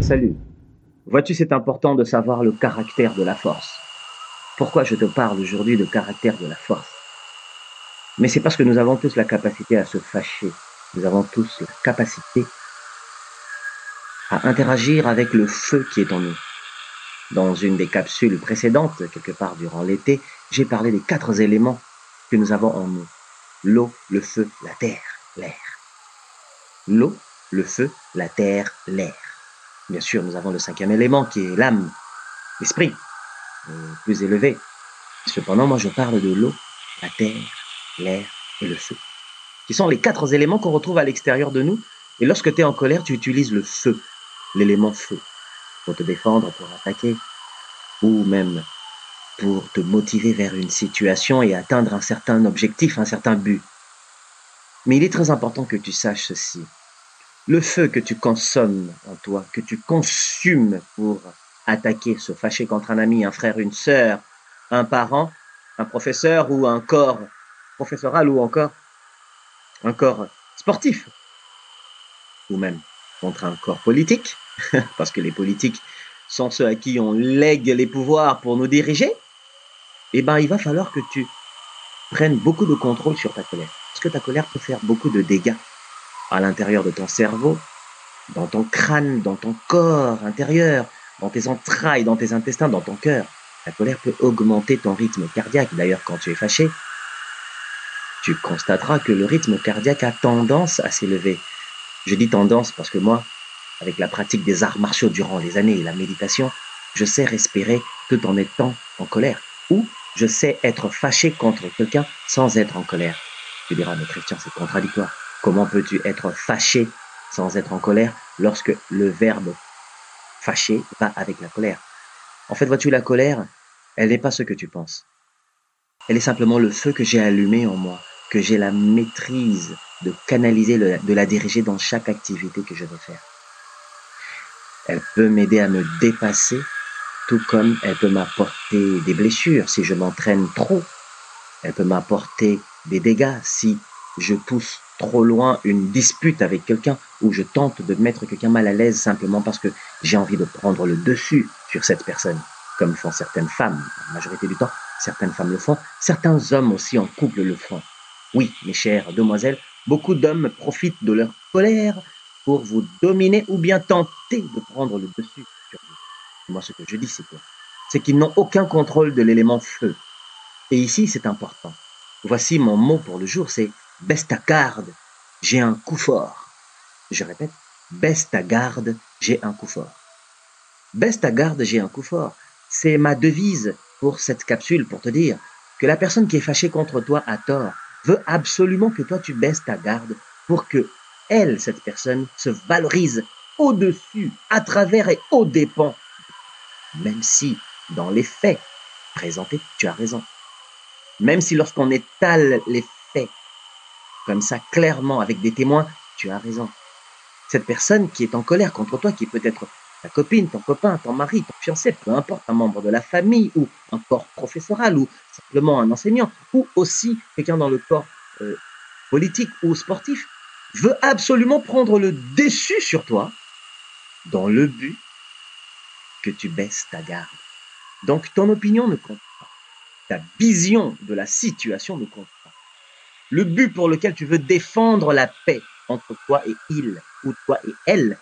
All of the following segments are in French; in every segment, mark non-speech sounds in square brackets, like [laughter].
Salut. Vois-tu, c'est important de savoir le caractère de la force. Pourquoi je te parle aujourd'hui de caractère de la force? Mais c'est parce que nous avons tous la capacité à se fâcher. Nous avons tous la capacité à interagir avec le feu qui est en nous. Dans une des capsules précédentes, quelque part durant l'été, j'ai parlé des quatre éléments que nous avons en nous. L'eau, le feu, la terre, l'air. L'eau, le feu, la terre, l'air. Bien sûr, nous avons le cinquième élément qui est l'âme, l'esprit, plus élevé. Cependant, moi, je parle de l'eau, la terre, l'air et le feu, qui sont les quatre éléments qu'on retrouve à l'extérieur de nous. Et lorsque tu es en colère, tu utilises le feu, l'élément feu, pour te défendre, pour attaquer, ou même pour te motiver vers une situation et atteindre un certain objectif, un certain but. Mais il est très important que tu saches ceci. Le feu que tu consommes en toi, que tu consumes pour attaquer, se fâcher contre un ami, un frère, une sœur, un parent, un professeur ou un corps professoral ou encore un corps sportif, ou même contre un corps politique, [laughs] parce que les politiques sont ceux à qui on lègue les pouvoirs pour nous diriger, eh ben, il va falloir que tu prennes beaucoup de contrôle sur ta colère. Parce que ta colère peut faire beaucoup de dégâts à l'intérieur de ton cerveau, dans ton crâne, dans ton corps intérieur, dans tes entrailles, dans tes intestins, dans ton cœur. La colère peut augmenter ton rythme cardiaque. D'ailleurs, quand tu es fâché, tu constateras que le rythme cardiaque a tendance à s'élever. Je dis tendance parce que moi, avec la pratique des arts martiaux durant les années et la méditation, je sais respirer tout en étant en colère. Ou je sais être fâché contre quelqu'un sans être en colère. Tu diras, mais Christian, c'est contradictoire. Comment peux-tu être fâché sans être en colère lorsque le verbe fâché va avec la colère? En fait, vois-tu, la colère, elle n'est pas ce que tu penses. Elle est simplement le feu que j'ai allumé en moi, que j'ai la maîtrise de canaliser, de la diriger dans chaque activité que je vais faire. Elle peut m'aider à me dépasser, tout comme elle peut m'apporter des blessures si je m'entraîne trop. Elle peut m'apporter des dégâts si je pousse trop loin une dispute avec quelqu'un ou je tente de mettre quelqu'un mal à l'aise simplement parce que j'ai envie de prendre le dessus sur cette personne, comme font certaines femmes. La majorité du temps, certaines femmes le font, certains hommes aussi en couple le font. Oui, mes chères demoiselles, beaucoup d'hommes profitent de leur colère pour vous dominer ou bien tenter de prendre le dessus sur vous. Moi, ce que je dis, c'est quoi C'est qu'ils n'ont aucun contrôle de l'élément feu. Et ici, c'est important. Voici mon mot pour le jour, c'est baisse ta garde, j'ai un coup fort. Je répète, baisse ta garde, j'ai un coup fort. Baisse ta garde, j'ai un coup fort. C'est ma devise pour cette capsule pour te dire que la personne qui est fâchée contre toi à tort veut absolument que toi tu baisses ta garde pour que elle, cette personne, se valorise au-dessus, à travers et au dépens. Même si, dans les faits présentés, tu as raison. Même si lorsqu'on étale les comme ça clairement avec des témoins, tu as raison. Cette personne qui est en colère contre toi, qui peut être ta copine, ton copain, ton mari, ton fiancé, peu importe, un membre de la famille ou un corps professoral ou simplement un enseignant ou aussi quelqu'un dans le corps euh, politique ou sportif, veut absolument prendre le dessus sur toi dans le but que tu baisses ta garde. Donc ton opinion ne compte pas. Ta vision de la situation ne compte pas le but pour lequel tu veux défendre la paix entre toi et il, ou toi et elle.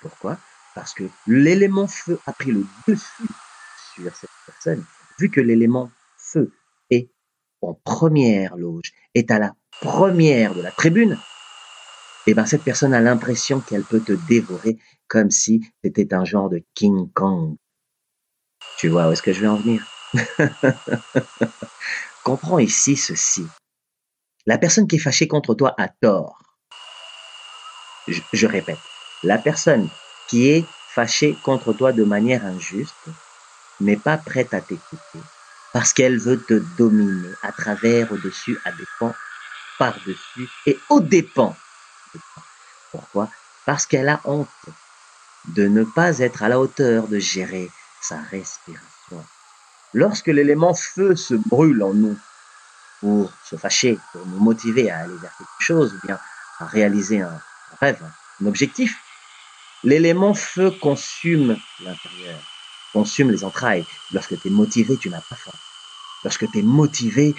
Pourquoi? Parce que l'élément feu a pris le dessus sur cette personne, vu que l'élément feu est en première loge, est à la première de la tribune, et eh ben cette personne a l'impression qu'elle peut te dévorer comme si c'était un genre de King Kong. Tu vois où est-ce que je vais en venir? [laughs] Comprends ici ceci. La personne qui est fâchée contre toi a tort. Je, répète, la personne qui est fâchée contre toi de manière injuste n'est pas prête à t'écouter parce qu'elle veut te dominer à travers, au-dessus, à dépens, par-dessus et au dépens. Pourquoi? Parce qu'elle a honte de ne pas être à la hauteur de gérer sa respiration. Lorsque l'élément feu se brûle en nous pour se fâcher, pour nous motiver à aller vers quelque chose, ou bien à réaliser un rêve, un objectif, L'élément feu consume l'intérieur, consume les entrailles. Lorsque tu es motivé, tu n'as pas faim. Lorsque tu es motivé,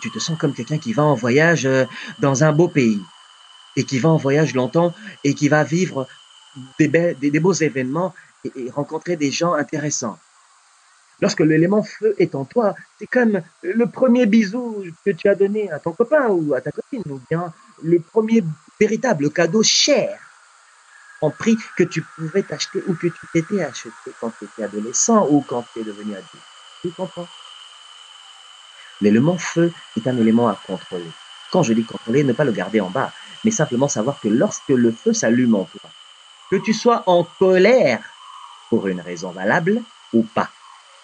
tu te sens comme quelqu'un qui va en voyage euh, dans un beau pays et qui va en voyage longtemps et qui va vivre des, des, beaux événements et rencontrer des gens intéressants. Lorsque l'élément feu est en toi, c'est comme le premier bisou que tu as donné à ton copain ou à ta copine, ou bien le premier véritable cadeau cher en prix que tu pouvais t'acheter ou que tu t'étais acheté quand tu étais adolescent ou quand tu es devenu adulte. Tu comprends? L'élément feu est un élément à contrôler. Quand je dis contrôler, ne pas le garder en bas, mais simplement savoir que lorsque le feu s'allume en toi, que tu sois en colère pour une raison valable ou pas,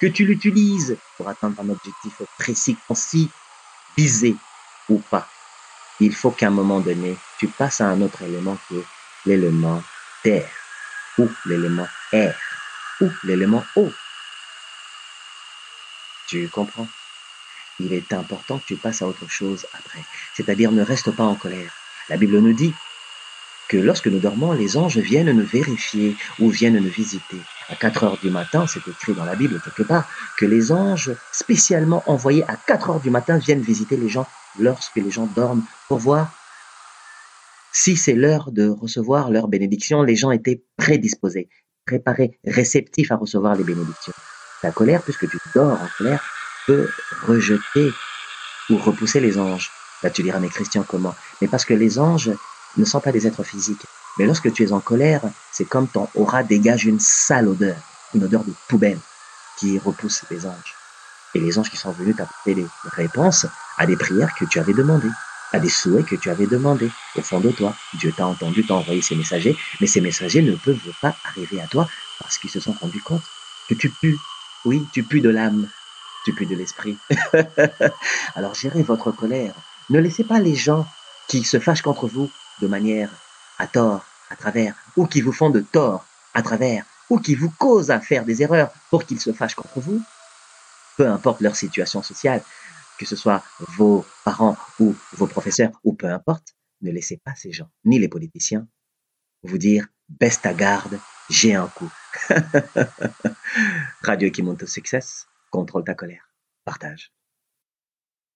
que tu l'utilises pour atteindre un objectif précis, concis, visé ou pas. Il faut qu'à un moment donné, tu passes à un autre élément qui est l'élément terre ou l'élément air ou l'élément eau. Tu comprends? Il est important que tu passes à autre chose après. C'est-à-dire ne reste pas en colère. La Bible nous dit que lorsque nous dormons, les anges viennent nous vérifier ou viennent nous visiter. À 4 heures du matin, c'est écrit dans la Bible quelque part, que les anges spécialement envoyés à 4 heures du matin viennent visiter les gens lorsque les gens dorment pour voir si c'est l'heure de recevoir leur bénédiction, les gens étaient prédisposés, préparés, réceptifs à recevoir les bénédictions. La colère, puisque tu dors en colère, peut rejeter ou repousser les anges. Là, tu diras, mais Christian, comment? Mais parce que les anges, ne sont pas des êtres physiques. Mais lorsque tu es en colère, c'est comme ton aura dégage une sale odeur, une odeur de poubelle qui repousse les anges. Et les anges qui sont venus t'apporter des réponses à des prières que tu avais demandées, à des souhaits que tu avais demandés au fond de toi. Dieu t'a entendu, t'a envoyé ses messagers, mais ces messagers ne peuvent pas arriver à toi parce qu'ils se sont rendus compte que tu pues. Oui, tu pues de l'âme, tu pues de l'esprit. [laughs] Alors gérez votre colère. Ne laissez pas les gens qui se fâchent contre vous de manière à tort, à travers, ou qui vous font de tort à travers, ou qui vous causent à faire des erreurs pour qu'ils se fâchent contre vous, peu importe leur situation sociale, que ce soit vos parents ou vos professeurs, ou peu importe, ne laissez pas ces gens, ni les politiciens, vous dire baisse ta garde, j'ai un coup. [laughs] Radio qui monte au succès, contrôle ta colère, partage.